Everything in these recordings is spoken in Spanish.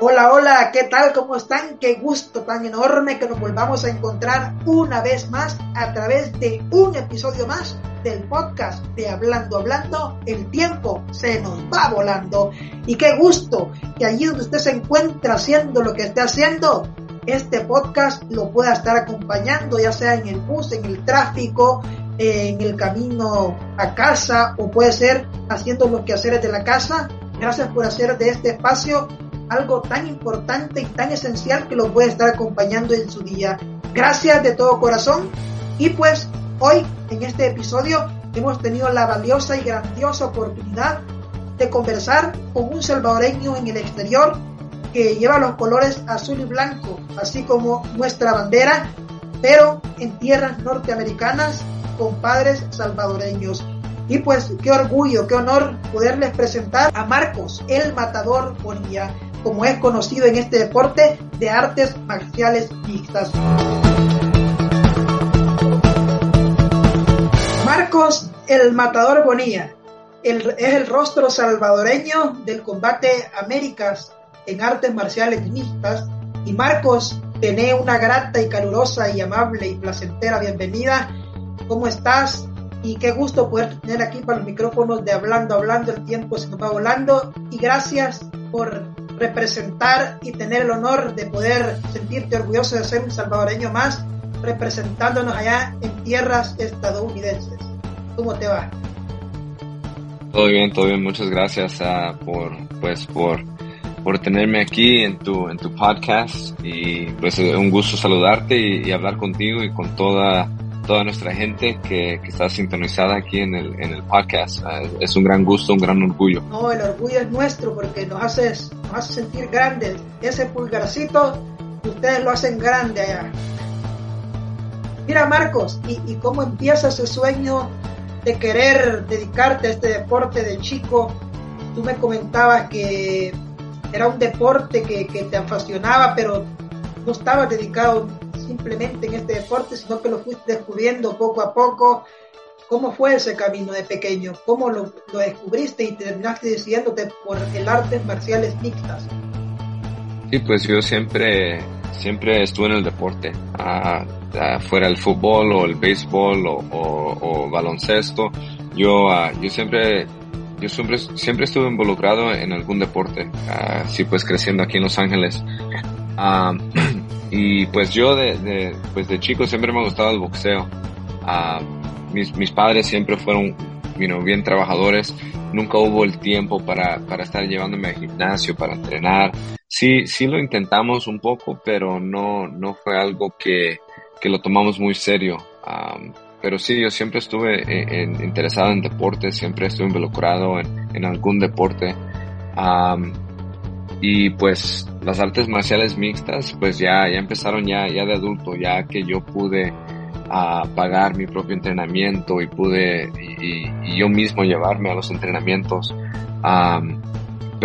Hola, hola, ¿qué tal? ¿Cómo están? Qué gusto tan enorme que nos volvamos a encontrar una vez más a través de un episodio más del podcast de Hablando, Hablando. El tiempo se nos va volando. Y qué gusto que allí donde usted se encuentra haciendo lo que esté haciendo, este podcast lo pueda estar acompañando, ya sea en el bus, en el tráfico, en el camino a casa o puede ser haciendo los quehaceres de la casa. Gracias por hacer de este espacio algo tan importante y tan esencial que lo puede estar acompañando en su día. Gracias de todo corazón. Y pues hoy en este episodio hemos tenido la valiosa y grandiosa oportunidad de conversar con un salvadoreño en el exterior que lleva los colores azul y blanco, así como nuestra bandera, pero en tierras norteamericanas con padres salvadoreños. Y pues qué orgullo, qué honor poderles presentar a Marcos, el matador Bonilla como es conocido en este deporte de artes marciales mixtas. Marcos el Matador Bonilla es el rostro salvadoreño del combate Américas en artes marciales mixtas y Marcos tiene una grata y calurosa y amable y placentera bienvenida. ¿Cómo estás? Y qué gusto poder tener aquí para los micrófonos de Hablando, Hablando, el tiempo se nos va volando. Y gracias por representar y tener el honor de poder sentirte orgulloso de ser un salvadoreño más representándonos allá en tierras estadounidenses. ¿Cómo te va? Todo bien, todo bien. Muchas gracias uh, por, pues, por, por tenerme aquí en tu, en tu podcast y pues un gusto saludarte y hablar contigo y con toda toda nuestra gente que, que, está sintonizada aquí en el, en el podcast. Ah, es un gran gusto, un gran orgullo. No, el orgullo es nuestro porque nos hace, nos hace sentir grandes. Ese pulgarcito, ustedes lo hacen grande allá. Mira Marcos, ¿y, y cómo empieza ese sueño de querer dedicarte a este deporte de chico? Tú me comentabas que era un deporte que, te apasionaba, pero no estabas dedicado simplemente en este deporte, sino que lo fuiste descubriendo poco a poco. ¿Cómo fue ese camino de pequeño? ¿Cómo lo, descubriste y terminaste decidiéndote por el artes marciales mixtas? Sí, pues yo siempre, siempre estuve en el deporte, fuera el fútbol o el béisbol o, baloncesto. Yo, ah, yo siempre yo siempre, siempre estuve involucrado en algún deporte, así pues creciendo aquí en Los Ángeles. Ah, y pues yo de, pues de chico siempre me ha gustado el boxeo. Mis, mis padres siempre fueron you bien trabajadores. Nunca hubo el tiempo para, para estar llevándome al gimnasio, para entrenar. Sí, sí lo intentamos un poco, pero no, no fue algo que, que lo tomamos muy serio. Um, pero sí, yo siempre estuve en, interesado en deportes, siempre estuve involucrado en, en algún deporte. Um, y pues las artes marciales mixtas pues ya, ya empezaron ya, ya de adulto, ya que yo pude ah, pagar mi propio entrenamiento y pude y, yo mismo llevarme a los entrenamientos.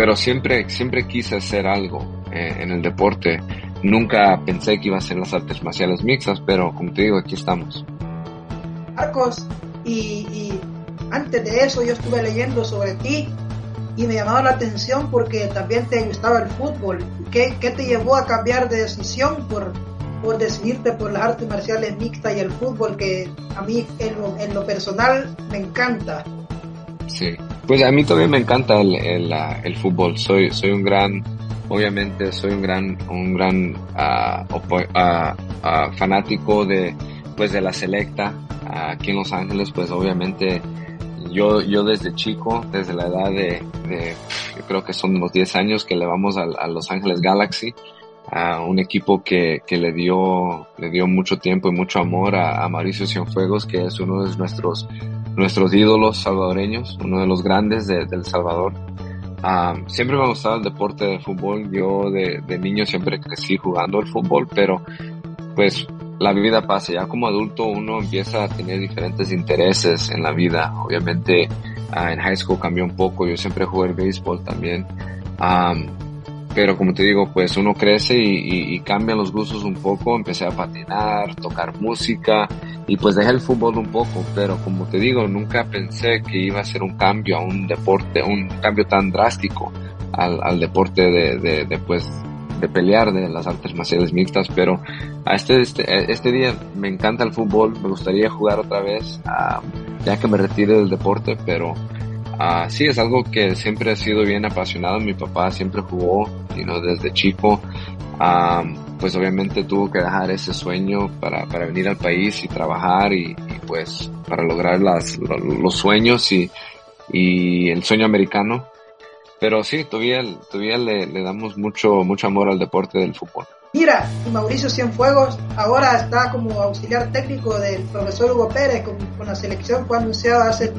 Pero siempre, siempre quise hacer algo eh, en el deporte. Nunca pensé que iba a ser las artes marciales mixtas, pero como te digo, aquí estamos. Marcos, y, antes de eso yo estuve leyendo sobre ti y me llamaba la atención porque también te gustaba el fútbol. ¿Qué, qué te llevó a cambiar de decisión por, por decidirte por las artes marciales mixtas y el fútbol que a mí en lo personal me encanta? Sí, pues a mí también me encanta el, el, fútbol. Soy, soy un gran, obviamente soy un gran, un gran uh, uh, fanático de, pues de la selecta aquí en Los Ángeles, pues obviamente yo, yo desde chico, desde la edad de, de creo que son unos 10 años que le vamos a, Los Ángeles Galaxy, a un equipo que, que, le dio, le dio mucho tiempo y mucho amor a, a Mauricio Cienfuegos, que es uno de nuestros, nuestros ídolos salvadoreños, uno de los grandes de, del Salvador. Um, siempre me ha gustado el deporte de fútbol. Yo de, niño siempre crecí jugando el fútbol, pero pues la vida pasa, ya como adulto uno empieza a tener diferentes intereses en la vida. Obviamente ah, en high school cambió un poco, yo siempre jugué el béisbol también. Pero como te digo, pues uno crece y, y, cambia los gustos un poco, empecé a patinar, tocar música y pues dejé el fútbol un poco, pero como te digo, nunca pensé que iba a ser un cambio a un deporte, un cambio tan drástico al, al deporte de, pues, de pelear de las artes marciales mixtas, pero a este, este, este día me encanta el fútbol, me gustaría jugar otra vez, uh, ya que me retire del deporte, pero Uh, sí, es algo que siempre he sido bien apasionado. Mi papá siempre jugó, you know, desde chico. Um, pues obviamente tuvo que dejar ese sueño para, para venir al país y trabajar y, y pues para lograr las, los sueños y, y el sueño americano. Pero sí, todavía, todavía le, le, damos mucho, mucho amor al deporte del fútbol. Mira, Mauricio Cienfuegos ahora está como auxiliar técnico del profesor Hugo Pérez con, con la selección, fue anunciado hace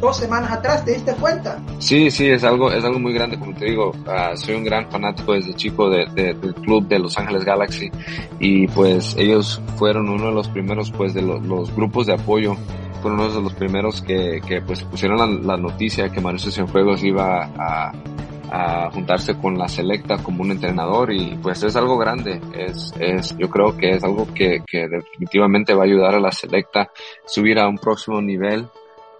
dos semanas atrás, ¿te diste cuenta? Sí, sí, es algo, es algo muy grande, como te digo, uh, soy un gran fanático desde chico de, de, del club de Los Ángeles Galaxy y pues ellos fueron uno de los primeros pues de lo, los grupos de apoyo fueron uno de los primeros que, que pues pusieron la, la noticia que Mauricio Cienfuegos iba a, a juntarse con la selecta como un entrenador y pues es algo grande, es, es, yo creo que es algo que, que definitivamente va a ayudar a la selecta subir a un próximo nivel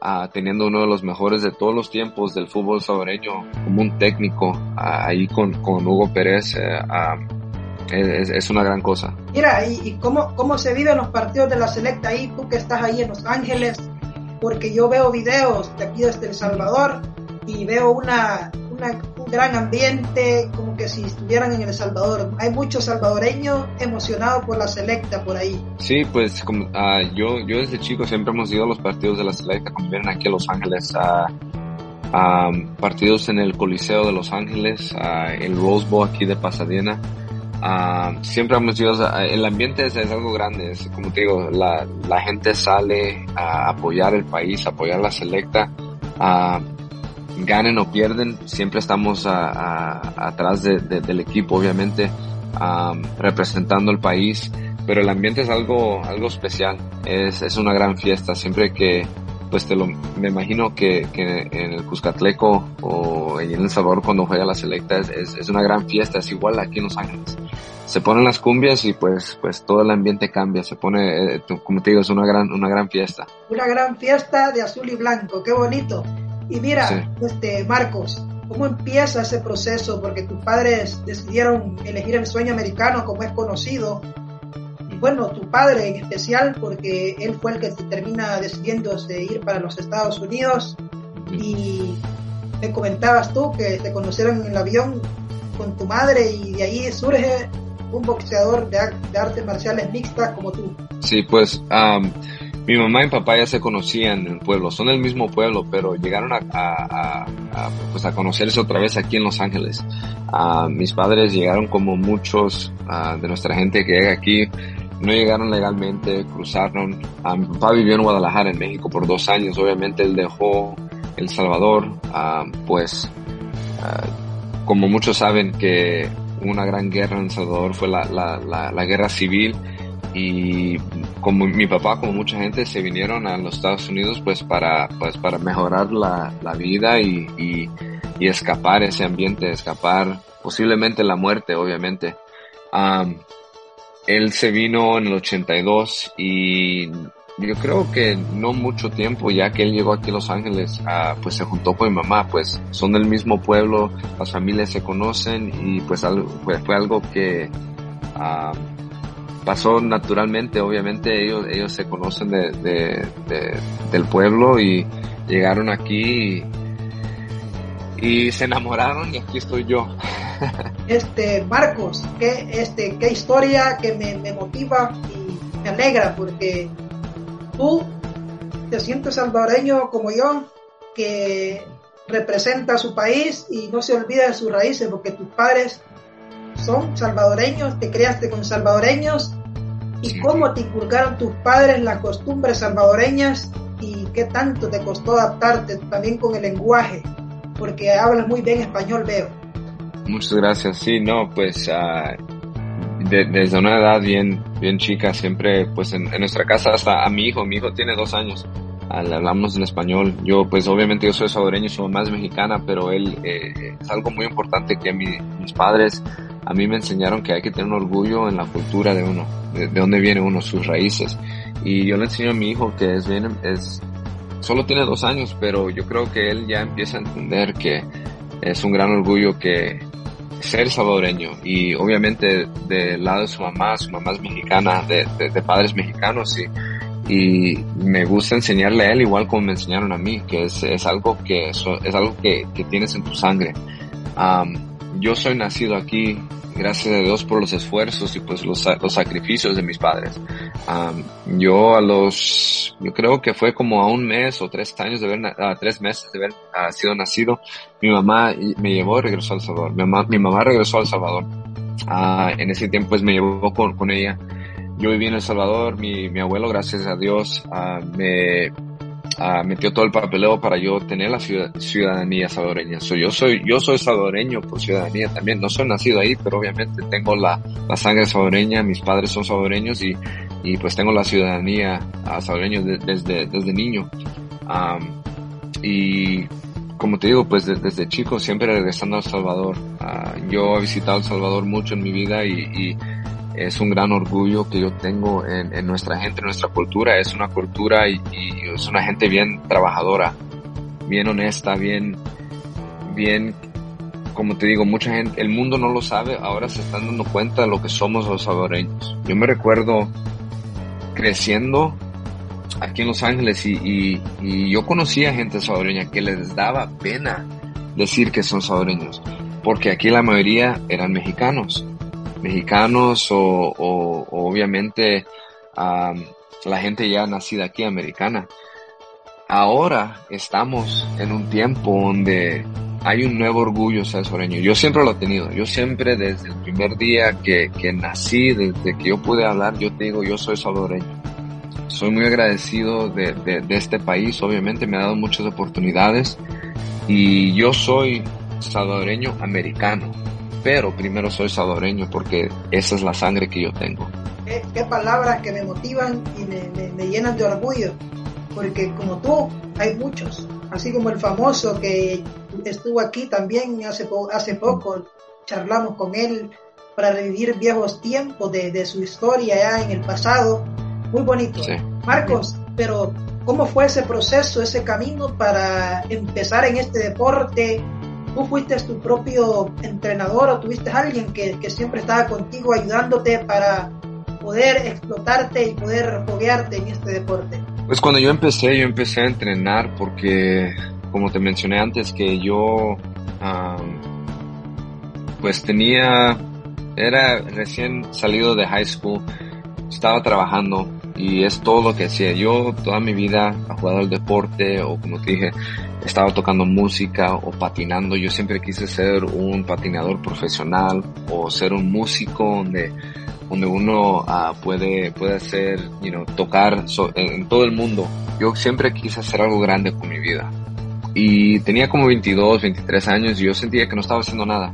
Uh, teniendo uno de los mejores de todos los tiempos del fútbol salvadoreño como un técnico uh, ahí con, con, Hugo Pérez uh, es, es, una gran cosa. Mira, ¿y, y cómo, cómo se viven los partidos de la selecta ahí? Tú que estás ahí en Los Ángeles, porque yo veo videos de aquí desde El Salvador y veo una, una, un gran ambiente, como que si estuvieran en El Salvador. Hay muchos salvadoreños emocionados por la selecta por ahí. Sí, pues como, uh, yo, yo desde chico siempre hemos ido a los partidos de la selecta cuando vienen aquí a Los Ángeles. Um, partidos en el Coliseo de Los Ángeles, uh, el Rose Bowl aquí de Pasadena. Uh, siempre hemos ido, el ambiente es, es, algo grande, es, como te digo, la, la gente sale a apoyar el país, a apoyar la selecta. Uh, ganen o pierden, siempre estamos a, a, atrás de, de, del equipo, obviamente, um, representando el país, pero el ambiente es algo, algo especial, es, es una gran fiesta, siempre que, pues te lo, me imagino que, que en el Cuscatleco o en El Salvador cuando juega la selecta es, es, es, una gran fiesta, es igual aquí en Los Ángeles. Se ponen las cumbias y pues, pues todo el ambiente cambia, se pone, eh, como te digo, es una gran, una gran fiesta. Una gran fiesta de azul y blanco, qué bonito. Y mira, sí. este, Marcos, ¿cómo empieza ese proceso? Porque tus padres decidieron elegir el sueño americano como es conocido. Y bueno, tu padre en especial, porque él fue el que termina decidiendo de ir para los Estados Unidos. Y me comentabas tú que te conocieron en el avión con tu madre y de ahí surge un boxeador de, de artes marciales mixtas como tú. Sí, pues um, mi mamá y papá ya se conocían en el pueblo, son del mismo pueblo, pero llegaron a, a, a, pues conocerse otra vez aquí en Los Ángeles. Uh, mis padres llegaron como muchos uh, de nuestra gente que llega aquí, no llegaron legalmente, cruzaron. Uh, mi papá vivió en Guadalajara, en México, por dos años. Obviamente él dejó El Salvador, pues como muchos saben que una gran guerra en El Salvador fue la, la guerra civil y como mi papá, como mucha gente, se vinieron a los Estados Unidos pues para, pues para mejorar la, la vida y, y, y, escapar ese ambiente, escapar posiblemente la muerte, obviamente. Um, él se vino en el 82 y yo creo que no mucho tiempo ya que él llegó aquí a Los Ángeles, uh, pues se juntó con mi mamá, pues son del mismo pueblo, las familias se conocen y pues algo, pues fue algo que uh, pasó naturalmente, obviamente ellos, ellos se conocen de, de, de, del pueblo y llegaron aquí y, y, se enamoraron y aquí estoy yo. Este, Marcos, qué, este, qué historia que me, me motiva y me alegra porque tú te sientes salvadoreño como yo, que representa a su país y no se olvida de sus raíces porque tus padres son salvadoreños, te creaste con salvadoreños y cómo te inculcaron tus padres las costumbres salvadoreñas y qué tanto te costó adaptarte también con el lenguaje, porque hablas muy bien español, veo. Muchas gracias. Sí, no, pues uh, de, desde una edad bien, bien chica, siempre, pues en, en, nuestra casa hasta a mi hijo, mi hijo tiene dos años, hablamos en español. Yo, pues obviamente yo soy salvadoreño, soy más mexicana, pero él eh, es algo muy importante que mis padres a mí me enseñaron que hay que tener un orgullo en la cultura de uno, de, de dónde viene uno, sus raíces. Y yo le enseño a mi hijo que es bien, es, solo tiene dos años, pero yo creo que él ya empieza a entender que es un gran orgullo que ser salvadoreño y obviamente del lado de su mamá, su mamá es mexicana, de, padres mexicanos y, y me gusta enseñarle a él igual como me enseñaron a mí, que es, es algo que es algo que, que tienes en tu sangre. Yo soy nacido aquí, gracias a Dios por los esfuerzos y pues los, los sacrificios de mis padres. yo a los, yo creo que fue como a un mes o tres años de haber, a tres meses de haber sido nacido, mi mamá me llevó y regresó a El Salvador. Mi mamá, mi mamá regresó a El Salvador. Ah, en ese tiempo pues me llevó con, con ella. Yo viví en El Salvador, mi, mi abuelo, gracias a Dios, ah, me, uh, metió todo el papeleo para yo tener la ciudadanía salvadoreña. yo soy, yo soy salvadoreño por ciudadanía también. No soy nacido ahí, pero obviamente tengo la, la sangre salvadoreña, mis padres son salvadoreños y, y pues tengo la ciudadanía uh, salvadoreña desde, desde niño. Um, y como te digo, pues desde chico siempre regresando a El Salvador. Uh, yo he visitado El Salvador mucho en mi vida y, y es un gran orgullo que yo tengo en, nuestra gente, en nuestra cultura. Es una cultura y, es una gente bien trabajadora, bien honesta, bien, bien, como te digo, mucha gente, el mundo no lo sabe, ahora se están dando cuenta de lo que somos los salvadoreños. Yo me recuerdo creciendo aquí en Los Ángeles y, y, y yo conocía gente salvadoreña que les daba pena decir que son salvadoreños, porque aquí la mayoría eran mexicanos mexicanos o, obviamente la gente ya nacida aquí americana. Ahora estamos en un tiempo donde hay un nuevo orgullo ser salvadoreño. Yo siempre lo he tenido. Yo siempre desde el primer día que, que nací, desde que yo pude hablar, yo te digo, yo soy salvadoreño. Soy muy agradecido de, de, de este país. Obviamente me ha dado muchas oportunidades y yo soy salvadoreño americano pero primero soy salvadoreño porque esa es la sangre que yo tengo. Qué, palabras que me motivan y me, llenan de orgullo, porque como tú hay muchos, así como el famoso que estuvo aquí también hace, hace poco, charlamos con él para revivir viejos tiempos de, de su historia ya en el pasado, muy bonito. Marcos, pero ¿cómo fue ese proceso, ese camino para empezar en este deporte? Tú fuiste tu propio entrenador o tuviste alguien que, que, siempre estaba contigo ayudándote para poder explotarte y poder foguearte en este deporte? Pues cuando yo empecé, yo empecé a entrenar porque, como te mencioné antes, que yo pues tenía, era recién salido de high school, estaba trabajando y es todo lo que hacía. Yo toda mi vida he jugado al deporte o como te dije, estaba tocando música o patinando. Yo siempre quise ser un patinador profesional o ser un músico donde, donde uno uh, puede, puede hacer, you know, tocar en, todo el mundo. Yo siempre quise hacer algo grande con mi vida. Y tenía como 22, 23 años y yo sentía que no estaba haciendo nada.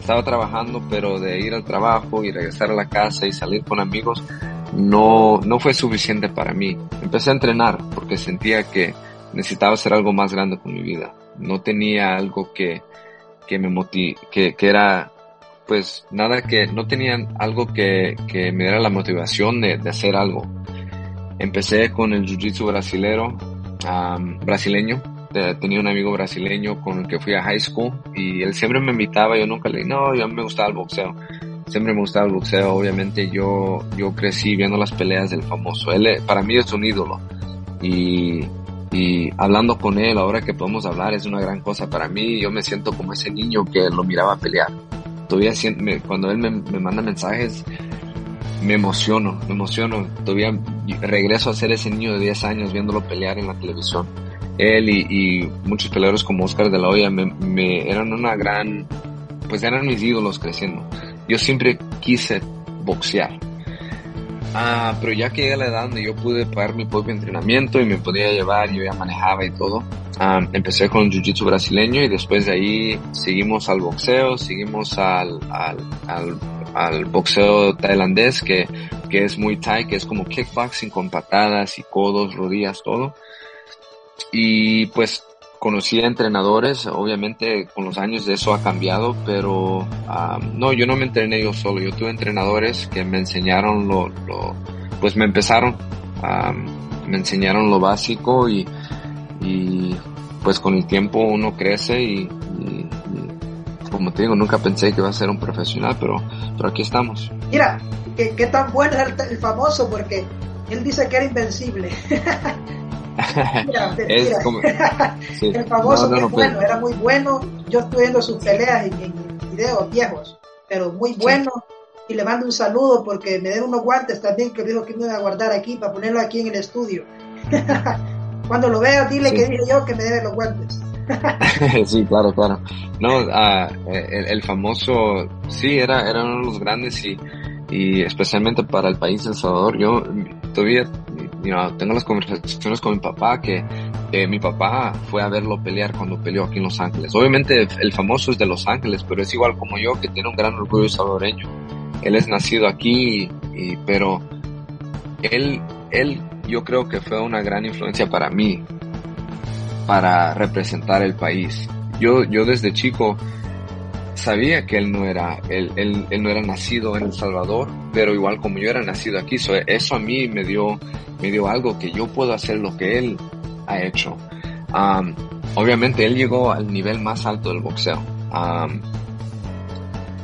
Estaba trabajando, pero de ir al trabajo y regresar a la casa y salir con amigos, no, no fue suficiente para mí. Empecé a entrenar porque sentía que necesitaba hacer algo más grande con mi vida. No tenía algo que, que me motiv que, que era, pues nada que, no tenía algo que, que me diera la motivación de, de hacer algo. Empecé con el jiu-jitsu brasilero, brasileño. Tenía un amigo brasileño con el que fui a high school y él siempre me invitaba, yo nunca le dije, no, yo me gustaba el boxeo siempre me gustaba el boxeo. Obviamente yo, yo crecí viendo las peleas del famoso. Él para mí es un ídolo. Y, y hablando con él, ahora que podemos hablar, es una gran cosa para mí. Yo me siento como ese niño que lo miraba pelear. Todavía cuando él me, me manda mensajes, me emociono, me emociono. Todavía regreso a ser ese niño de 10 años viéndolo pelear en la televisión. Él y, y muchos peleadores como Oscar de la Hoya me, me, eran una gran, pues eran mis ídolos creciendo. Yo siempre quise boxear. Ah, pero ya que llegué a la edad donde yo pude pagar mi propio entrenamiento y me podía llevar, yo ya manejaba y todo, ah, empecé con jiu-jitsu brasileño y después de ahí seguimos al boxeo, seguimos al, al, al, al boxeo tailandés que, que es muy thai, que es como kickboxing con patadas y codos, rodillas, todo. y pues conocí a entrenadores, obviamente con los años eso ha cambiado, pero no, yo no me entrené yo solo, yo tuve entrenadores que me enseñaron lo, lo pues me empezaron, me enseñaron lo básico y, y pues con el tiempo uno crece y, como te digo, nunca pensé que iba a ser un profesional, pero, pero aquí estamos. Mira, qué, tan bueno es el, famoso, porque él dice que era invencible. es como... El famoso no, bueno, era muy bueno. Yo estoy viendo sus peleas en, en videos viejos, pero muy bueno. Y le mando un saludo porque me den unos guantes también que dijo que me iba a guardar aquí para ponerlo aquí en el estudio. Cuando lo veas, dile que dije yo que me debe los guantes. sí, claro, claro. No, uh, el, el, famoso, sí, era, era uno de los grandes y, y especialmente para el país de El Salvador. Yo todavía tengo las conversaciones con mi papá que mi papá fue a verlo pelear cuando peleó aquí en Los Ángeles. Obviamente el famoso es de Los Ángeles, pero es igual como yo que tiene un gran orgullo salvadoreño. Él es nacido aquí, pero él, él yo creo que fue una gran influencia para mí, para representar el país. Yo, yo desde chico sabía que él no era, él, él, él, no era nacido en El Salvador, pero igual como yo era nacido aquí, eso a mí me dio, me dio algo que yo puedo hacer lo que él ha hecho. Um, obviamente él llegó al nivel más alto del boxeo. Um,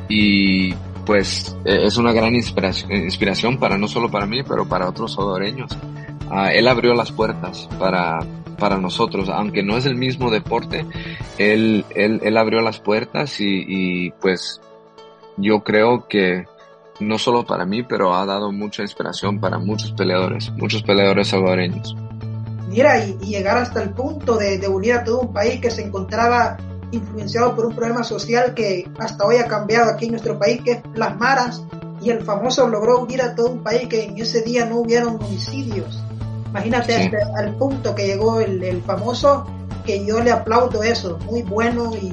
y pues e, es una gran inspiración, inspiración para no solo para mí, pero para otros salvadoreños. Ah, él abrió las puertas para, para nosotros, aunque no es el mismo deporte, él, él, él abrió las puertas y, y pues yo creo que no solo para mí, pero ha dado mucha inspiración para muchos peleadores, muchos peleadores salvadoreños. Mira, y, llegar hasta el punto de, de, unir a todo un país que se encontraba influenciado por un problema social que hasta hoy ha cambiado aquí en nuestro país, que es las maras, y el famoso logró unir a todo un país que en ese día no hubieron homicidios. Imagínate hasta al punto que llegó el, famoso, que yo le aplaudo eso, muy bueno y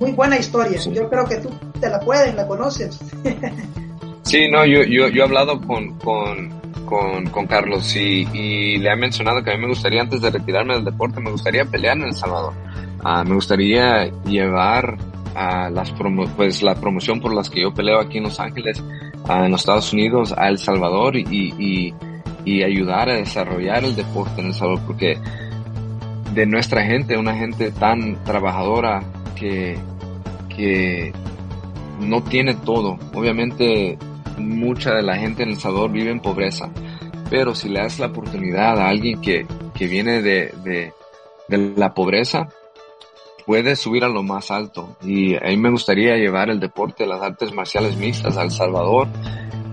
muy buena historia. Yo creo que tú te la puedes, la conoces. sí, no, yo, yo, yo he hablado con, con, con, con Carlos y, y, le he mencionado que a mí me gustaría, antes de retirarme del deporte, me gustaría pelear en El Salvador. Ah, me gustaría llevar a las pues la promoción por las que yo peleo aquí en Los Ángeles, en los Estados Unidos, a El Salvador y, y, y ayudar a desarrollar el deporte en El Salvador, porque de nuestra gente, una gente tan trabajadora que, que no tiene todo. Obviamente mucha de la gente en El Salvador vive en pobreza, pero si le das la oportunidad a alguien que, que viene de, de, de la pobreza, puede subir a lo más alto. Y a mí me gustaría llevar el deporte de las artes marciales mixtas a El Salvador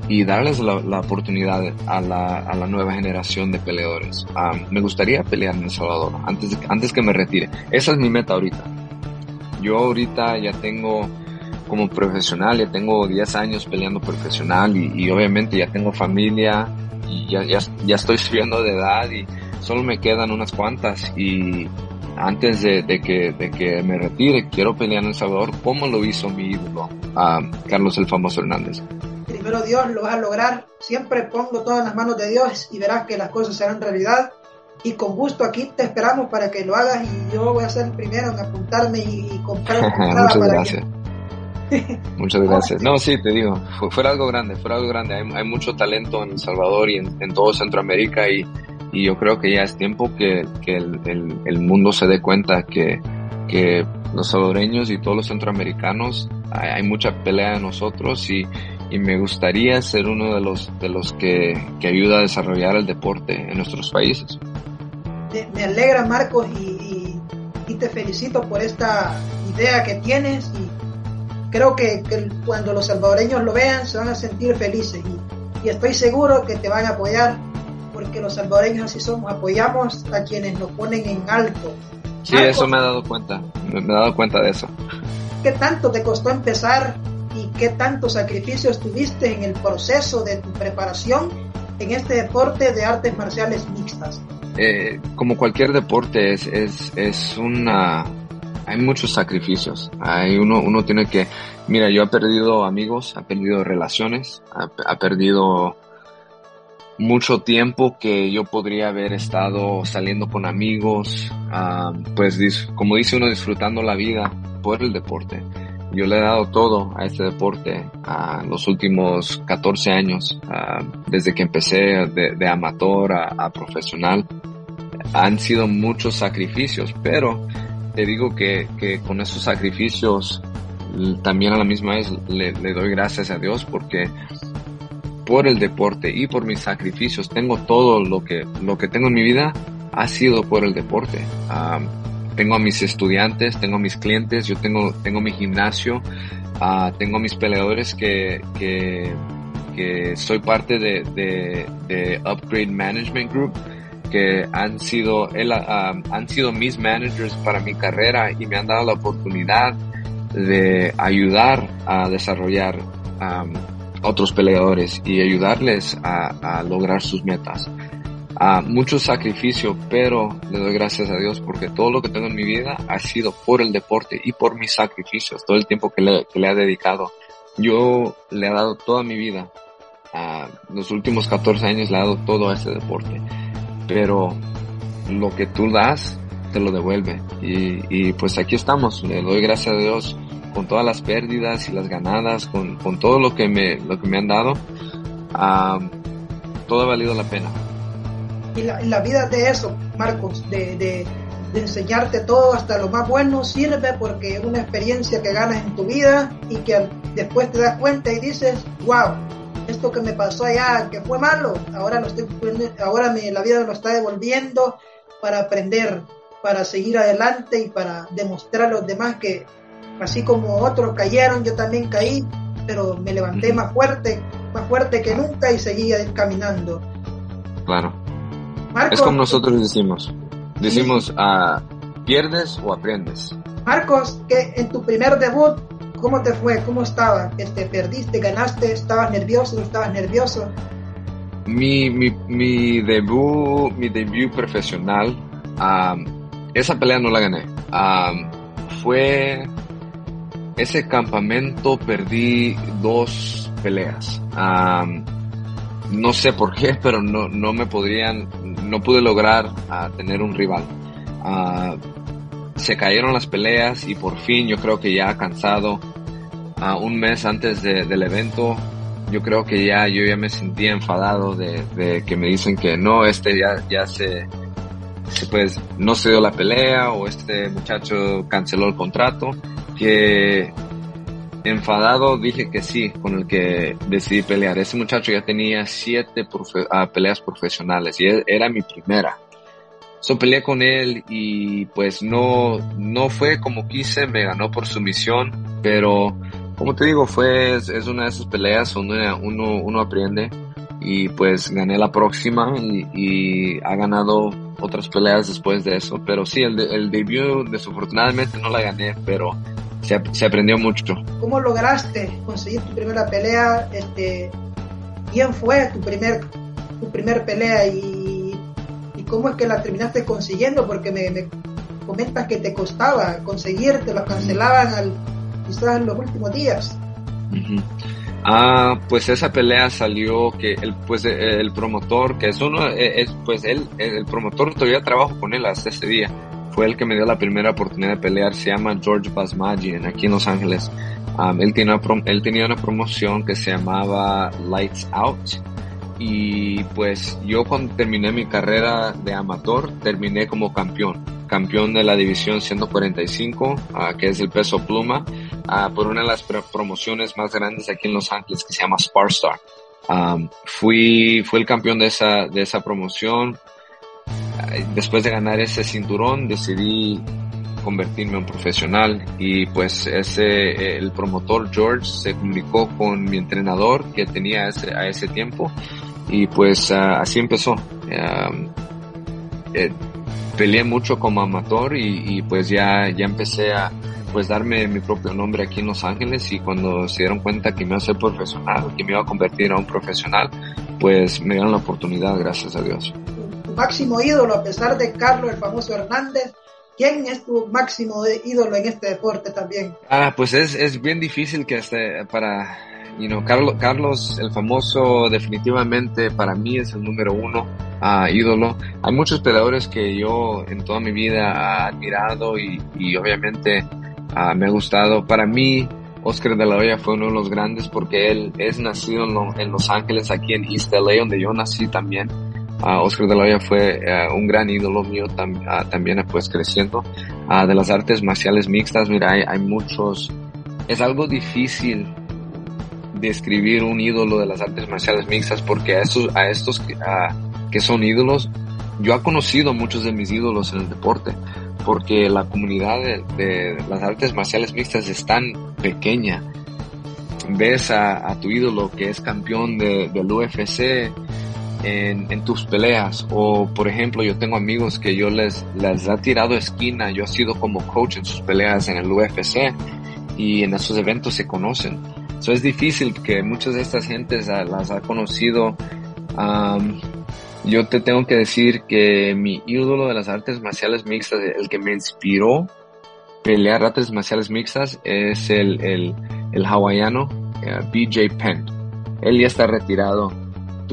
y darles la, oportunidad a la, a la, nueva generación de peleadores. me gustaría pelear en El Salvador antes, antes que me retire. Esa es mi meta ahorita. Yo ahorita ya tengo como profesional, ya tengo 10 años peleando profesional y, obviamente ya tengo familia y ya, ya, ya, estoy subiendo de edad y solo me quedan unas cuantas y antes de, que, de que me retire quiero pelear en El Salvador como lo hizo mi ídolo, Carlos el famoso Hernández primero Dios lo vas a lograr. Siempre pongo todo en las manos de Dios y verás que las cosas serán realidad. Y con gusto aquí te esperamos para que lo hagas y yo voy a ser el primero en apuntarme y, comprar Muchas gracias. Muchas gracias. No, sí, te digo, fue, algo grande, fue algo grande. Hay, mucho talento en El Salvador y en, todo Centroamérica y, y, yo creo que ya es tiempo que, que el, el, el, mundo se dé cuenta que, que los salvadoreños y todos los centroamericanos hay, hay mucha pelea en nosotros y, y me gustaría ser uno de los, de los que, que ayuda a desarrollar el deporte en nuestros países. Me alegra Marcos y, y, te felicito por esta idea que tienes y creo que, que, cuando los salvadoreños lo vean se van a sentir felices y, y estoy seguro que te van a apoyar porque los salvadoreños así somos, apoyamos a quienes nos ponen en alto. Sí, eso me he dado cuenta, me he dado cuenta de eso. ¿Qué tanto te costó empezar y qué tantos sacrificios tuviste en el proceso de tu preparación en este deporte de artes marciales mixtas. Eh, como cualquier deporte es, es, es una... Hay muchos sacrificios. Hay uno, uno tiene que... Mira, yo he perdido amigos, he perdido relaciones, he, perdido mucho tiempo que yo podría haber estado saliendo con amigos, pues como dice uno, disfrutando la vida por el deporte. Yo le he dado todo a este deporte a los últimos 14 años, desde que empecé de, amateur a, profesional. Han sido muchos sacrificios, pero te digo que, que con esos sacrificios también a la misma vez le, doy gracias a Dios porque por el deporte y por mis sacrificios, tengo todo lo que, lo que tengo en mi vida ha sido por el deporte. Tengo a mis estudiantes, tengo a mis clientes, yo tengo, tengo mi gimnasio, uh, tengo a mis peleadores que, que, soy parte de, de, de, Upgrade Management Group que han sido, el, han sido mis managers para mi carrera y me han dado la oportunidad de ayudar a desarrollar otros peleadores y ayudarles a, lograr sus metas. A mucho sacrificio, pero le doy gracias a Dios porque todo lo que tengo en mi vida ha sido por el deporte y por mis sacrificios, todo el tiempo que le, que le ha dedicado. Yo le he dado toda mi vida, a los últimos 14 años le he dado todo a este deporte, pero lo que tú das te lo devuelve y, y pues aquí estamos, le doy gracias a Dios con todas las pérdidas y las ganadas, con, con todo lo que me, lo que me han dado, todo ha valido la pena. Y la, la vida de eso, Marcos, de, de, de, enseñarte todo hasta lo más bueno, sirve porque es una experiencia que ganas en tu vida y que después te das cuenta y dices, wow, esto que me pasó allá, que fue malo, ahora, lo estoy, ahora me, la vida me lo está devolviendo para aprender, para seguir adelante y para demostrar a los demás que Así como otros cayeron, yo también caí, pero me levanté más fuerte, más fuerte que nunca y seguía caminando. Claro. Es como nosotros decimos. Decimos, ah, ¿pierdes o aprendes? Marcos, que en tu primer debut, ¿cómo te fue? ¿Cómo estaba? Este, ¿Perdiste? ¿Ganaste? ¿Estabas nervioso? ¿No estabas nervioso? Mi, mi, mi debut, mi debut profesional, esa pelea no la gané. fue ese campamento perdí dos peleas. No sé por qué, pero no, no me podrían, no pude lograr tener un rival. se cayeron las peleas y por fin yo creo que ya cansado, un mes antes del evento, yo creo que ya yo ya me sentía enfadado de, que me dicen que no, este ya, ya se, pues no se dio la pelea o este muchacho canceló el contrato que enfadado dije que sí, con el que decidí pelear. Ese muchacho ya tenía siete ah, peleas profesionales y e-, era mi primera. So peleé con él y pues no, no fue como quise, me ganó por sumisión, pero como te digo, fue, es una de esas peleas donde uno, uno aprende y pues gané la próxima y, y ha ganado otras peleas después de eso. Pero sí, el, el debut desafortunadamente no la gané, pero se, se, aprendió mucho. ¿Cómo lograste conseguir tu primera pelea? Este, ¿Quién fue tu primer, tu primer pelea y, y cómo es que la terminaste consiguiendo? Porque me, me comentas que te costaba conseguir, te la cancelaban al, quizás en los últimos días. Ah, pues esa pelea salió que el, pues el promotor, que es uno, eh, es, pues él, el promotor todavía trabajo con él hasta ese día. Fue el que me dio la primera oportunidad de pelear. Se llama George Basmagian, aquí en Los Ángeles. él, tiene él tenía una promoción que se llamaba Lights Out. Y pues yo cuando terminé mi carrera de amateur, terminé como campeón campeón de la división 145, uh, que es el peso pluma, uh, por una de las promociones más grandes aquí en Los Ángeles que se llama Sparstar. Um, fui, fui el campeón de esa, de esa promoción. Uh, después de ganar ese cinturón decidí convertirme en profesional y pues ese, el promotor George se comunicó con mi entrenador que tenía ese, a ese tiempo y pues así empezó. Eh, peleé mucho como amateur y, pues ya, ya empecé a pues darme mi propio nombre aquí en Los Ángeles y cuando se dieron cuenta que me iba a ser profesional, que me iba a convertir a un profesional, pues me dieron la oportunidad, gracias a Dios. Máximo ídolo, a pesar de Carlos, el famoso Hernández, ¿quién es tu máximo ídolo en este deporte también? Ah, pues es, es bien difícil que este, para you know, Carlos, Carlos, el famoso, definitivamente para mí es el número uno uh, ídolo. Hay muchos peleadores que yo en toda mi vida he admirado y, y obviamente uh, me ha gustado. Para mí, Oscar de la Hoya fue uno de los grandes porque él es nacido en, lo, en Los Ángeles, aquí en East LA, donde yo nací también. Oscar de la Hoya fue uh, un gran ídolo mío tam, uh, también pues creciendo. de las artes marciales mixtas, mira, hay, muchos... Es algo difícil describir un ídolo de las artes marciales mixtas porque a estos, a estos que, son ídolos, yo he conocido muchos de mis ídolos en el deporte porque la comunidad de, las artes marciales mixtas es tan pequeña. Ves a, tu ídolo que es campeón de, del UFC en, en, tus peleas o por ejemplo yo tengo amigos que yo les, les ha tirado esquina, yo he sido como coach en sus peleas en el UFC y en esos eventos se conocen So es difícil que muchas de estas gentes las ha conocido. Um, yo te tengo que decir que mi ídolo de las artes marciales mixtas, el que me inspiró pelear artes marciales mixtas, es el, el, el hawaiano uh, BJ Penn. Él ya está retirado.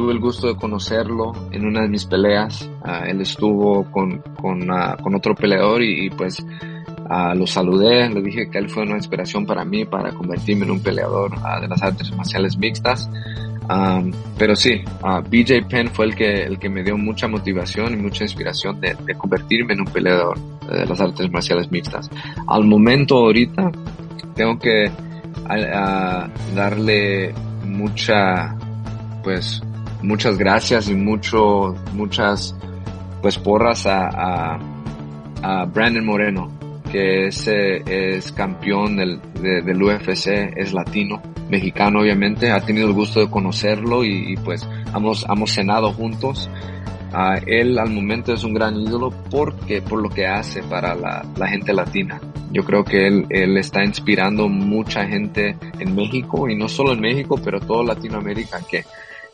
Tuve el gusto de conocerlo en una de mis peleas. Uh, él estuvo con, con, uh, con otro peleador y, y pues Uh, lo saludé, le dije que él fue una inspiración para mí para convertirme en un peleador de las artes marciales mixtas. Um, pero sí, BJ Penn fue el que, el que me dio mucha motivación y mucha inspiración de, de convertirme en un peleador de las artes marciales mixtas. Al momento ahorita tengo que darle mucha, pues, muchas gracias y mucho, muchas, pues, porras a, a, a Brandon Moreno que es, es campeón del, del UFC, es latino, mexicano obviamente, ha tenido el gusto de conocerlo y, pues hemos, hemos cenado juntos. Uh, él al momento es un gran ídolo porque por lo que hace para la, la, gente latina. Yo creo que él, él está inspirando mucha gente en México y no solo en México, pero toda Latinoamérica que,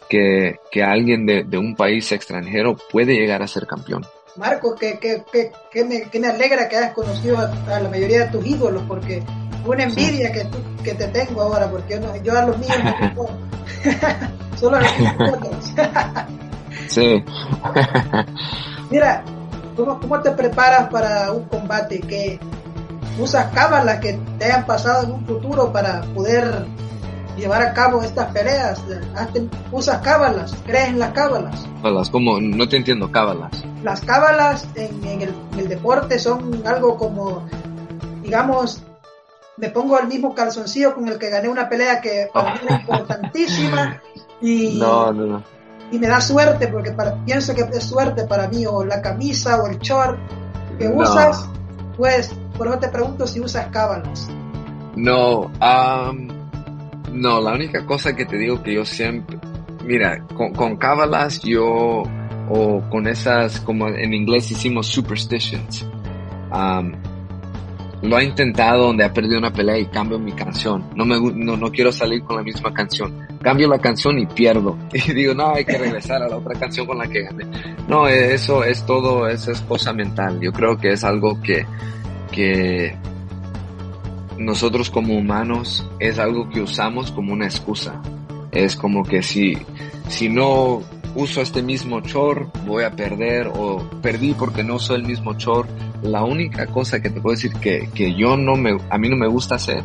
que, que alguien de, de un país extranjero puede llegar a ser campeón. Marco, que, que, que, que, me, que me alegra que hayas conocido a, a, la mayoría de tus ídolos, porque una envidia que, tú, que te tengo ahora, porque yo, no, yo a los míos no solo a los sí. Mira, ¿cómo, ¿cómo te preparas para un combate? que usas cábalas que te hayan pasado en un futuro para poder llevar a cabo estas peleas? ¿Usas cábalas? ¿Crees en las cábalas? Cábalas, ¿cómo? No te entiendo, cábalas. Las cábalas en, en, el, en, el, deporte son algo como, digamos, me pongo el mismo calzoncillo con el que gané una pelea que para mí era importantísima y, no, no, no. y me da suerte porque para, pienso que es suerte para mí o la camisa o el short que usas, pues por eso te pregunto si usas cábalas. No, um, no, la única cosa que te digo que yo siempre, mira, con, con cábalas yo, o con esas, como en inglés hicimos superstitions, um, lo he intentado donde he perdido una pelea y cambio mi canción. No me no, no quiero salir con la misma canción. Cambio la canción y pierdo. Y digo, no, hay que regresar a la otra canción con la que gané. No, eso es todo, eso es cosa mental. Yo creo que es algo que, que nosotros como humanos es algo que usamos como una excusa. Es como que si, si no uso este mismo chor, voy a perder o perdí porque no uso el mismo chor. La única cosa que te puedo decir que, que yo no me, a mí no me gusta hacer,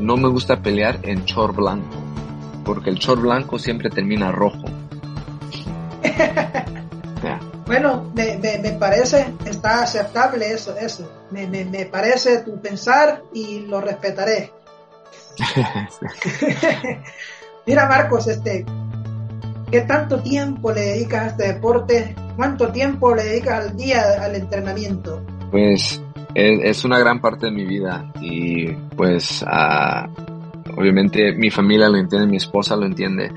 no me gusta pelear en chor blanco. Porque el chor blanco siempre termina rojo. Bueno, me, me, me, parece, está aceptable eso, eso. Me, me, me parece tu pensar y lo respetaré. Mira, Marcos, este, ¿qué tanto tiempo le dedicas a este deporte? ¿Cuánto tiempo le dedicas al día al entrenamiento? Pues es, es una gran parte de mi vida y pues uh, obviamente mi familia lo entiende, mi esposa lo entiende.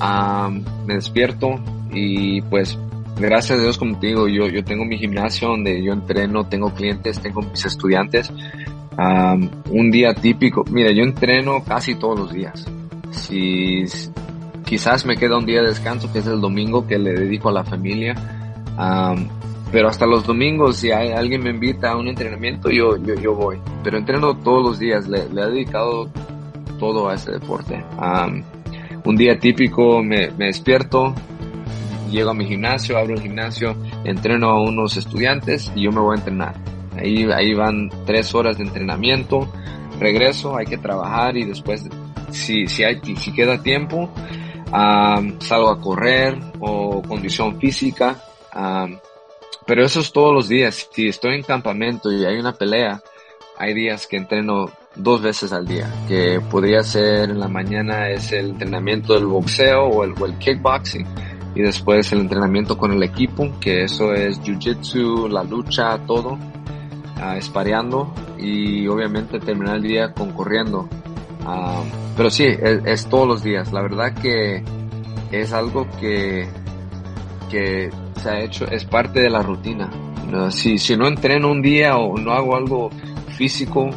Uh, me despierto y pues gracias a Dios, como te digo, yo, yo tengo mi gimnasio donde yo entreno, tengo clientes, tengo mis estudiantes. Un día típico, mira, yo entreno casi todos los días. Si quizás me queda un día de descanso, que es el domingo que le dedico a la familia. Pero hasta los domingos, si hay, alguien me invita a un entrenamiento, yo, yo, yo voy. Pero entreno todos los días, le, le he dedicado todo a ese deporte. un día típico me, me despierto, llego a mi gimnasio, abro el gimnasio, entreno a unos estudiantes y yo me voy a entrenar. Ahí, ahí van tres horas de entrenamiento, regreso, hay que trabajar y después, si, si, hay, si queda tiempo, salgo a correr o condición física. pero eso es todos los días. Si estoy en campamento y hay una pelea, hay días que entreno dos veces al día, que podría ser en la mañana es el entrenamiento del boxeo o el, o el kickboxing y después el entrenamiento con el equipo, que eso es jiu-jitsu, la lucha, todo, uh, espareando y obviamente terminar el día con corriendo. Uh, pero sí, es, todos los días. La verdad que es algo que, que se ha hecho, es parte de la rutina. Si, si no entreno un día o no hago algo físico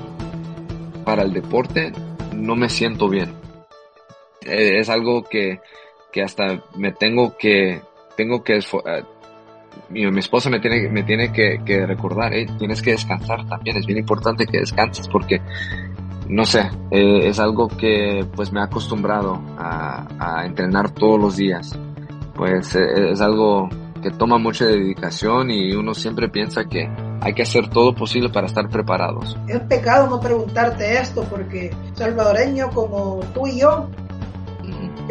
para el deporte, no me siento bien. Eh, es algo que, que hasta me tengo que, tengo que, eh, mi, mi esposa me tiene, me tiene que, que recordar, eh, tienes que descansar también, es bien importante que descanses porque, no sé, eh, es algo que pues me ha acostumbrado a, a entrenar todos los días. Pues eh, es algo que toma mucha dedicación y uno siempre piensa que hay que hacer todo posible para estar preparados. Es pecado no preguntarte esto porque salvadoreño como tú y yo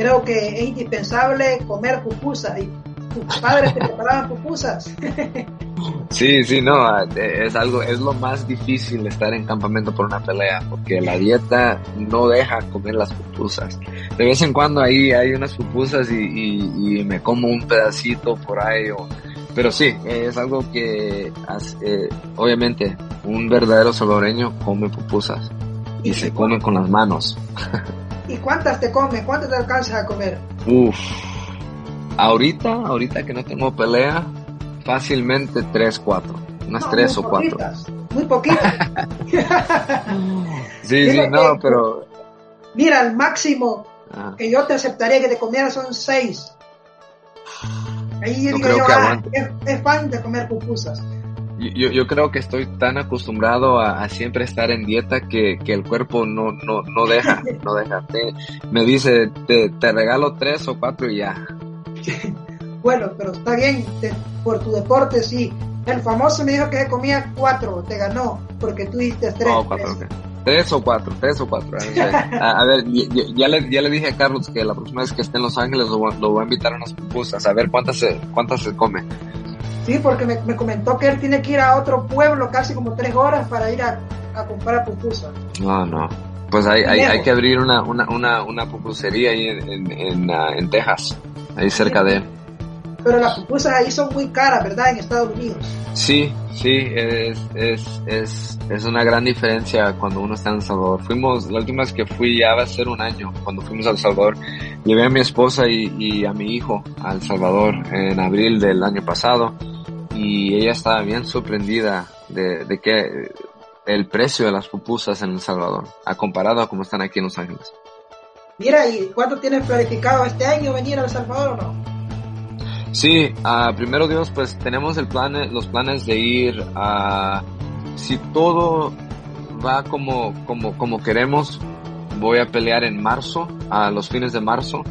creo que es indispensable comer pupusas y tus padres te preparaban pupusas. Sí, sí, no, es algo, es lo más difícil estar en campamento por una pelea, porque la dieta no deja comer las pupusas. De vez en cuando ahí hay unas pupusas y, me como un pedacito por ahí, pero sí, es algo que, eh, obviamente, un verdadero salvadoreño come pupusas y se come con las manos. ¿Y cuántas te comes? ¿Cuántas te alcanzas a comer? Uf. Ahorita, ahorita que no tengo pelea, fácilmente tres, cuatro. Unas tres o cuatro. Muy poquitas. sí, sí, no, pero. Mira, el máximo ah. que yo te aceptaría que te comieras son seis. Ahí yo digo yo, ah, es, es, fan de comer pupusas yo, yo creo que estoy tan acostumbrado a, siempre estar en dieta que, que el cuerpo no, no, no deja, no deja. me dice, te, te, regalo tres o cuatro y ya. bueno, pero está bien, por tu deporte sí. El famoso me dijo que comía cuatro, te ganó, porque tú diste tres. Oh, cuatro, Tres o cuatro, tres o cuatro. A, ver, ya, le, ya le dije a Carlos que la próxima vez que esté en Los Ángeles lo, lo voy a invitar a unas pupusas, a ver cuántas se, cuántas se come. Sí, porque me, me, comentó que él tiene que ir a otro pueblo casi como tres horas para ir a, a comprar pupusas. No, no. Pues hay, hay, hay, que abrir una, una, una, una pupusería ahí en, en, en, uh, en Texas, ahí cerca de él. Pero las pupusas ahí son muy caras, ¿verdad? En Estados Unidos. Sí, sí, es, es, es, es una gran diferencia cuando uno está en El Salvador. Fuimos, la última vez que fui ya va a ser un año, cuando fuimos a El Salvador. Llevé a mi esposa y, y a mi hijo a El Salvador en abril del año pasado y ella estaba bien sorprendida de, de que el precio de las pupusas en El Salvador, a comparado a cómo están aquí en Los Ángeles. Mira, ¿y cuánto tienes planificado este año venir a El Salvador o no? Sí, uh, primero Dios, pues tenemos el plan, los planes de ir a, si todo va como, como, como queremos, voy a pelear en marzo, a los fines de marzo,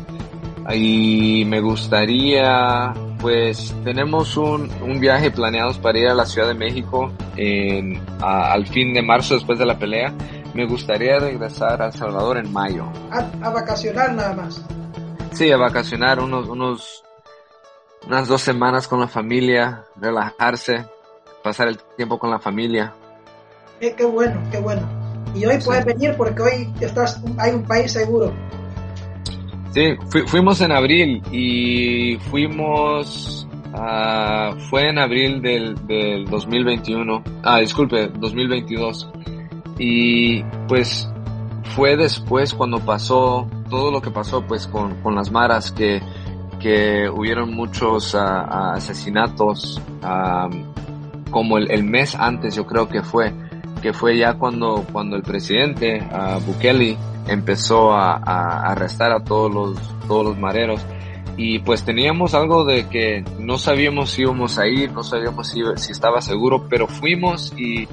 y me gustaría pues tenemos un, un viaje planeado para ir a la Ciudad de México en, al fin de marzo después de la pelea. Me gustaría regresar a El Salvador en mayo. A, vacacionar nada más. Sí, a vacacionar unos, unos, unas dos semanas con la familia, relajarse, pasar el tiempo con la familia. Eh, qué bueno, qué bueno. Y hoy puedes venir porque hoy estás, hay un país seguro. Sí, fuimos en abril y fuimos, uh, fue en abril del, del 2021, ah, disculpe, 2022. Y pues fue después cuando pasó todo lo que pasó pues con, con las maras que, que hubieron muchos uh, asesinatos um, como el, el, mes antes yo creo que fue que fue ya cuando cuando el presidente uh, Bukele empezó a, arrestar a todos los, todos los mareros. Y pues teníamos algo de que no sabíamos si íbamos a ir, no sabíamos si, si estaba seguro, pero fuimos y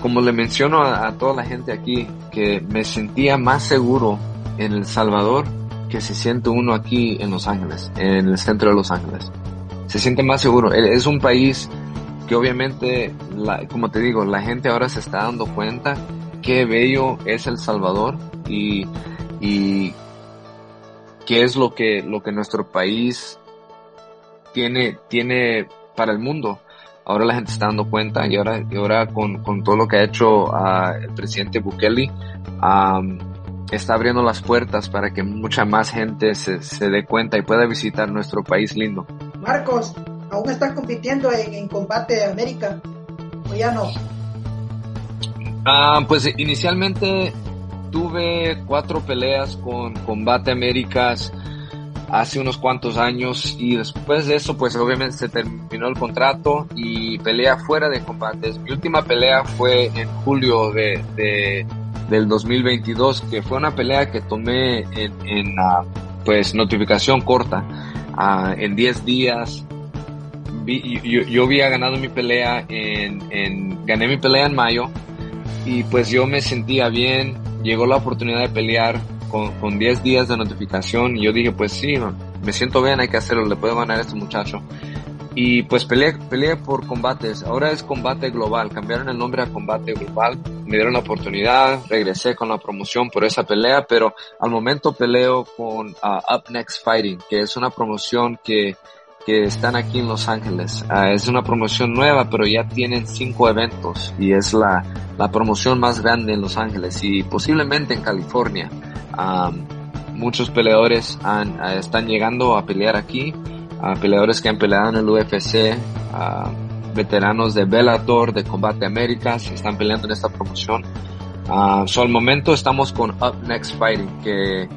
como le menciono a, toda la gente aquí, que me sentía más seguro en El Salvador que se siente uno aquí en Los Ángeles, en el centro de Los Ángeles. Se siente más seguro. E, es un país que obviamente, como te digo, la gente ahora se está dando cuenta qué bello es El Salvador y, y qué es lo que, lo que nuestro país tiene, tiene para el mundo ahora la gente está dando cuenta y ahora, y ahora con, con todo lo que ha hecho uh, el presidente Bukele, está abriendo las puertas para que mucha más gente se, se, dé cuenta y pueda visitar nuestro país lindo. Marcos, ¿aún estás compitiendo en, en Combate América o ya no? Uh, pues inicialmente tuve cuatro peleas con Combate Américas hace unos cuantos años y después de eso pues obviamente se terminó el contrato y pelea fuera de combates. Mi última pelea fue en julio de, de del 2022 que fue una pelea que tomé en, uh, pues notificación corta uh, en 10 días. Yo, había ganado mi pelea gané mi pelea en mayo y pues yo me sentía bien, llegó la oportunidad de pelear con, con 10 días de notificación y yo dije, pues sí, me siento bien, hay que hacerlo, le puedo ganar a este muchacho. Y pues peleé, peleé por combates, ahora es combate global, cambiaron el nombre a combate global, me dieron la oportunidad, regresé con la promoción por esa pelea, pero al momento peleo con uh, Up Next Fighting, que es una promoción que que están aquí en Los Ángeles. Uh, es una promoción nueva, pero ya tienen cinco eventos y es la, la promoción más grande en Los Ángeles y posiblemente en California. Um, muchos peleadores han, uh, están llegando a pelear aquí, uh, peleadores que han peleado en el UFC, veteranos de Bellator, de Combate Américas, están peleando en esta promoción. Uh, so al momento estamos con Up Next Fighting, que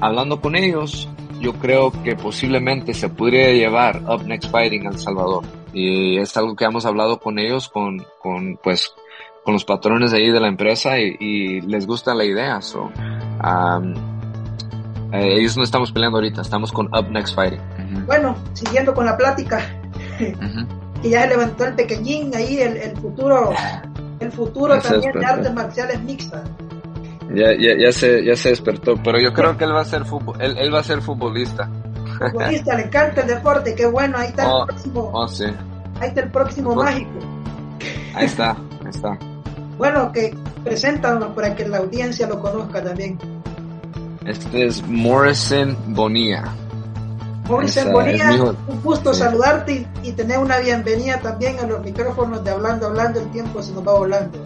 hablando con ellos, yo creo que posiblemente se podría llevar Up Next Fighting a El Salvador. Y es algo que hemos hablado con ellos, con, con pues, con los patrones de ahí de la empresa y, les gusta la idea. So, um, eh, ellos no estamos peleando ahorita, estamos con Up Next Fighting. Bueno, siguiendo con la plática, que ya se levantó el pequeñín ahí, el, el futuro, el futuro también de artes marciales mixtas. Ya, ya, ya, se, ya se despertó, pero yo creo que él va a ser fútbol, él, él va a ser futbolista. Futbolista, le encanta el deporte, qué bueno, ahí está el oh, próximo. Oh, sí. Ahí está el próximo mágico. Ahí está, ahí está. Bueno, que preséntanos para que la audiencia lo conozca también. Este es Morrison Bonilla. Morrison Bonilla, un gusto saludarte y, y, tener una bienvenida también a los micrófonos de Hablando, Hablando, el tiempo se nos va volando.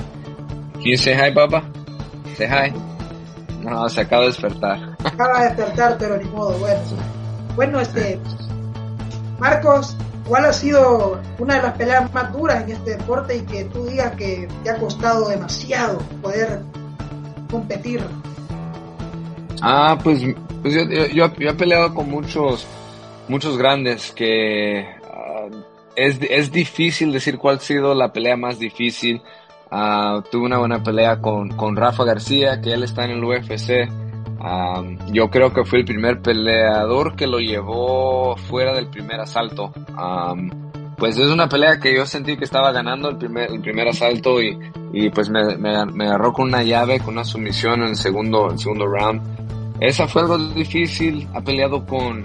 You say hi, Papa? No, se acaba de despertar. Acaba de despertar, pero ni modo, bueno. Bueno, este, Marcos, ¿cuál ha sido una de las peleas más duras en este deporte y que tú digas que te ha costado demasiado poder competir? Ah, pues, pues yo, yo, he peleado con muchos, muchos grandes que uh, es, es difícil decir cuál ha sido la pelea más difícil. Uh, tuve una buena pelea con, con Rafa García, que él está en el UFC. Um, yo creo que fue el primer peleador que lo llevó fuera del primer asalto. Um, pues es una pelea que yo sentí que estaba ganando el primer, el primer asalto y, y pues me, me, me, agarró con una llave, con una sumisión en el segundo, el segundo round. Esa fue algo difícil. Ha peleado con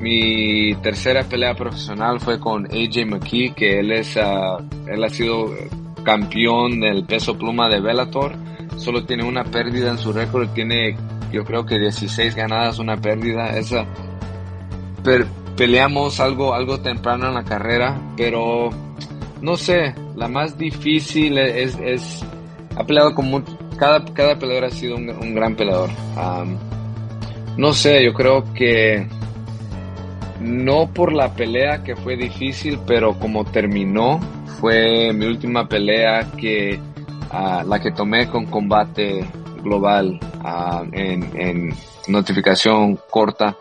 mi tercera pelea profesional fue con AJ McKee, que él es, uh, él ha sido campeón del peso pluma de Bellator. Solo tiene una pérdida en su récord, tiene yo creo que 16 ganadas, una pérdida. Esa peleamos algo algo temprano en la carrera, pero no sé, la más difícil es, es ha peleado con cada cada peleador ha sido un, gran peleador. no sé, yo creo que no por la pelea que fue difícil, pero como terminó, fue mi última pelea que uh, la que tomé con combate global uh, en, notificación corta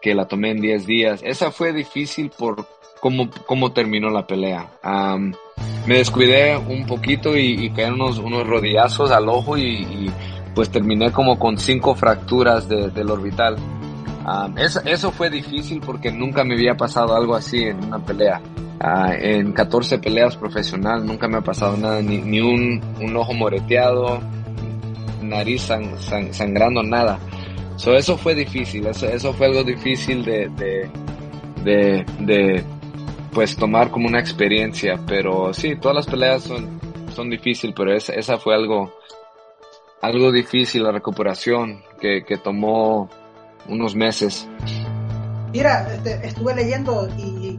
que la tomé en 10 días. Esa fue difícil por cómo, cómo terminó la pelea. Um, me descuidé un poquito y, y caí unos, unos rodillazos al ojo y, y, pues terminé como con cinco fracturas de, del orbital. Um, eso, fue difícil porque nunca me había pasado algo así en una pelea. Ah, en 14 peleas profesional nunca me ha pasado nada, ni, ni un, ojo moreteado, nariz sangrando, nada. So, eso fue difícil, eso, fue algo difícil de, de, pues tomar como una experiencia, pero sí, todas las peleas son, son difíciles, pero esa, esa fue algo, algo difícil, la recuperación que, que tomó unos meses. Mira, este, estuve leyendo y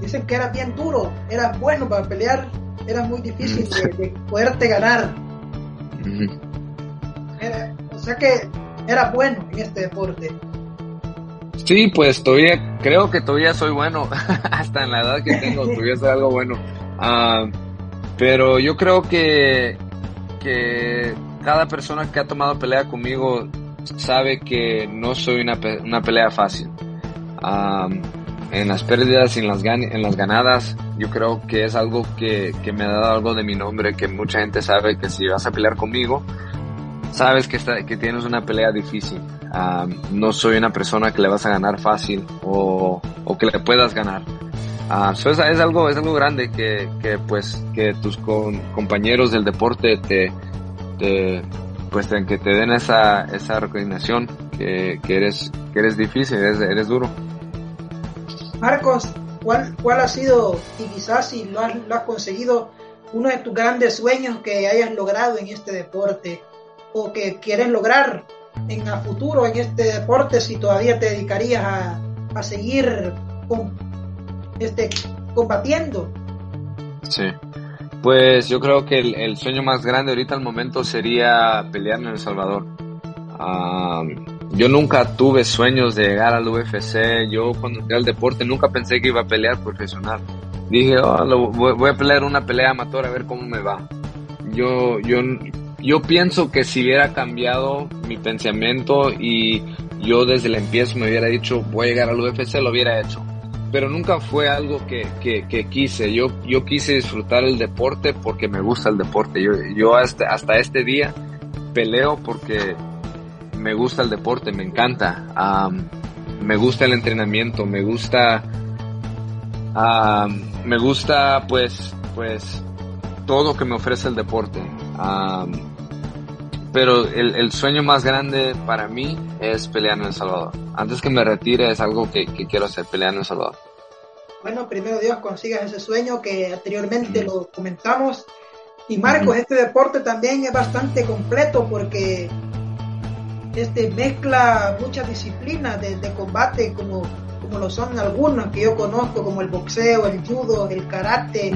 dicen que era bien duro, era bueno para pelear, era muy difícil de, poderte ganar. o sea que era bueno en este deporte. Sí, pues todavía, creo que todavía soy bueno, hasta en la edad que tengo, todavía soy algo bueno. Ah, pero yo creo que, que cada persona que ha tomado pelea conmigo sabe que no soy una, una pelea fácil. En las pérdidas y en las, en las ganadas, yo creo que es algo que, que, me ha dado algo de mi nombre, que mucha gente sabe que si vas a pelear conmigo, sabes que, está, que tienes una pelea difícil. No soy una persona que le vas a ganar fácil o, o que le puedas ganar. Uh, es, algo, es algo grande que, que pues, que tus compañeros del deporte te, te pues, que te den esa, esa recognición que, que eres, que eres difícil, eres, eres duro. Marcos, ¿cuál, ¿cuál ha sido, y quizás si lo has, lo has conseguido, uno de tus grandes sueños que hayas logrado en este deporte o que quieres lograr en el futuro en este deporte si todavía te dedicarías a, a seguir con, este, combatiendo? Sí. Pues yo creo que el, sueño más grande ahorita al momento sería pelear en El Salvador. Yo nunca tuve sueños de llegar al UFC. Yo cuando entré al deporte nunca pensé que iba a pelear profesional. Dije, oh, voy a pelear una pelea amateur a ver cómo me va. Yo, yo, yo pienso que si hubiera cambiado mi pensamiento y yo desde el empiezo me hubiera dicho voy a llegar al UFC, lo hubiera hecho. Pero nunca fue algo que, que, quise. Yo, yo quise disfrutar el deporte porque me gusta el deporte. Yo, yo hasta, hasta este día peleo porque me gusta el deporte, me encanta. me gusta el entrenamiento, me gusta, me gusta pues, pues todo que me ofrece el deporte. Pero el, sueño más grande para mí es pelear en El Salvador. Antes que me retire es algo que, quiero hacer, pelear en El Salvador. Bueno, primero Dios consigas ese sueño que anteriormente lo comentamos. Y Marcos, este deporte también es bastante completo porque este, mezcla muchas disciplinas de, combate como, como lo son algunas que yo conozco, como el boxeo, el judo, el karate,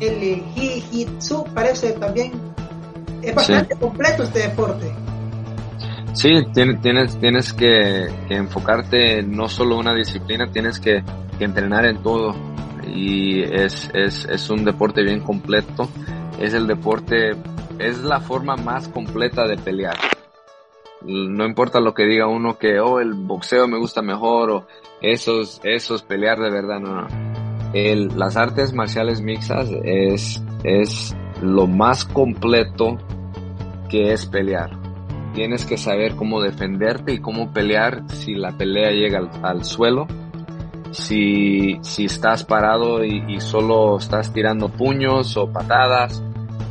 el jiu-jitsu, parece también, es bastante completo este deporte. Sí, tienes, tienes que, enfocarte en no solo una disciplina, tienes que, entrenar en todo. Y es, es, es un deporte bien completo. Es el deporte, es la forma más completa de pelear no importa lo que diga uno que, oh, el boxeo me gusta mejor o esos, esos pelear de verdad, no, no. El, las artes marciales mixtas es, es lo más completo que es pelear. Tienes que saber cómo defenderte y cómo pelear si la pelea llega al, suelo. Si, si estás parado y, solo estás tirando puños o patadas,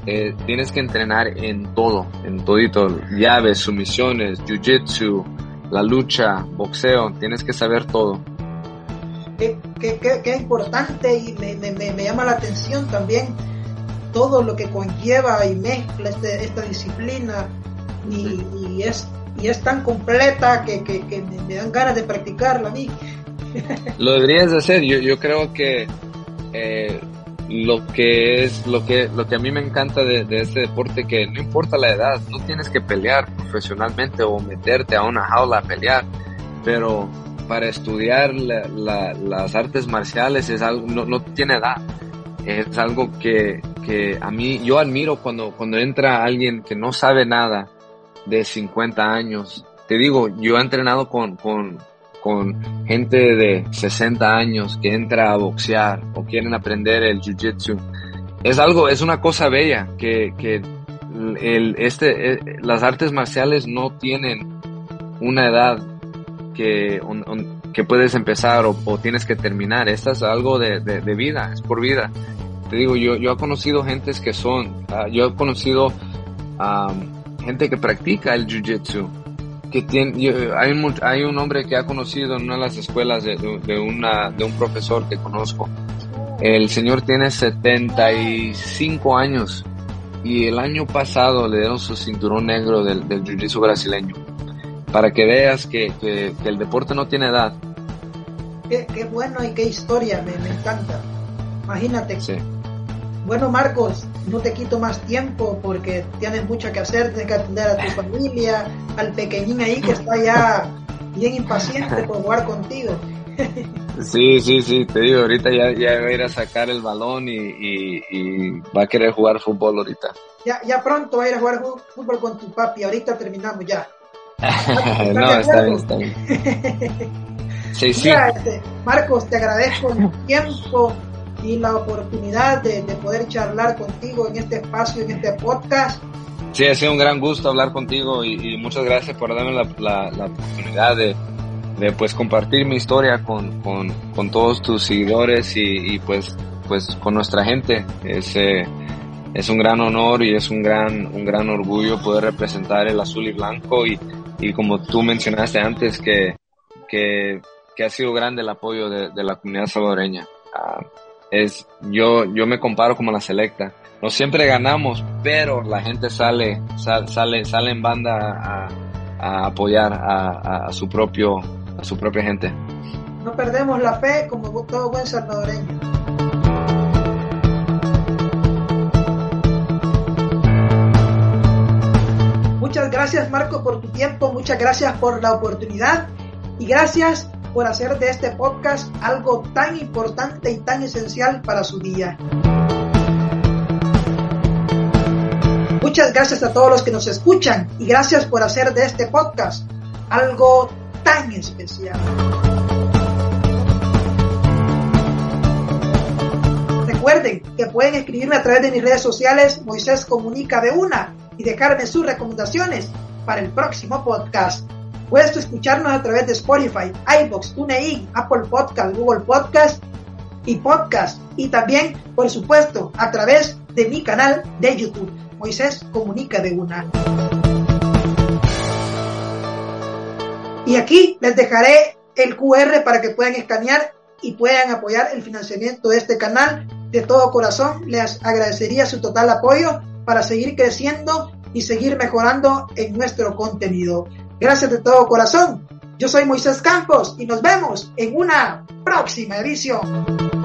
eh, tienes que entrenar en todo, en todito, llaves, sumisiones, jiu-jitsu, la lucha, boxeo, tienes que saber todo. Qué, qué, qué, importante y me, me, me, llama la atención también todo lo que conlleva y mezcla este, esta disciplina. Y, y, es, y es tan completa que, que, que me, dan ganas de practicarla a mí. Lo deberías de hacer, yo, yo creo que eh, lo que es lo que lo que a mí me encanta de, este deporte que no importa la edad no tienes que pelear profesionalmente o meterte a una jaula a pelear pero para estudiar las artes marciales es algo no, no tiene edad. Es algo que, que a mí yo admiro cuando cuando entra alguien que no sabe nada de 50 años te digo yo he entrenado con, con gente de 60 años que entra a boxear o quieren aprender el jiu-jitsu. Es algo, es una cosa bella que, que el, este, eh, las artes marciales no tienen una edad que, que puedes empezar o, tienes que terminar. Esto es algo de, vida, es por vida. Te digo, yo, yo he conocido gentes que son, ah, yo he conocido gente que practica el jiu-jitsu. Que tiene, hay, un, hay un hombre que ha conocido en una de las escuelas de, de, una, de un profesor que conozco. El señor tiene 75 años y el año pasado le dieron su cinturón negro del, del jiu-jitsu brasileño. Para que veas que, que, el deporte no tiene edad. Qué, qué bueno y qué historia, me, me encanta. Imagínate. Sí. Bueno, Marcos, no te quito más tiempo porque tienes mucho que hacer, tienes que atender a tu familia, al pequeñín ahí que está ya bien impaciente por jugar contigo. Sí, sí, sí, te digo, ahorita ya, ya va a ir a sacar el balón y, y, va a querer jugar fútbol ahorita. Ya, ya pronto va a ir a jugar fútbol con tu papi, ahorita terminamos ya. no, está bien, está bien. Sí, sí. Este, Marcos, te agradezco el tiempo y la oportunidad de, poder charlar contigo en este espacio, en este podcast. Sí, ha sido un gran gusto hablar contigo y, muchas gracias por darme la, la, oportunidad de, de, pues compartir mi historia con, con, con todos tus seguidores y, y, pues pues con nuestra gente. Es, eh, es un gran honor y es un gran, un gran orgullo poder representar el azul y blanco y, y como tú mencionaste antes que, que, que ha sido grande el apoyo de, de la comunidad salvadoreña. Ah, es yo yo me comparo como la selecta. No siempre ganamos pero la gente sale sale sale en banda a, a apoyar a, a, su propio a su propia gente. No perdemos la fe como todo buen salvadoreño. Muchas gracias Marco por tu tiempo. Muchas gracias por la oportunidad. Y gracias por hacer de este podcast algo tan importante y tan esencial para su día. Muchas gracias a todos los que nos escuchan y gracias por hacer de este podcast algo tan especial. Recuerden que pueden escribirme a través de mis redes sociales Moisés Comunica de una y dejarme sus recomendaciones para el próximo podcast. Puedes escucharnos a través de Spotify, iBox, TuneIn, Apple Podcast, Google Podcast y Podcast. Y también, por supuesto, a través de mi canal de YouTube. Moisés Comunica de una. Y aquí les dejaré el QR para que puedan escanear y puedan apoyar el financiamiento de este canal. De todo corazón les agradecería su total apoyo para seguir creciendo y seguir mejorando en nuestro contenido. Gracias de todo corazón. Yo soy Moisés Campos y nos vemos en una próxima edición.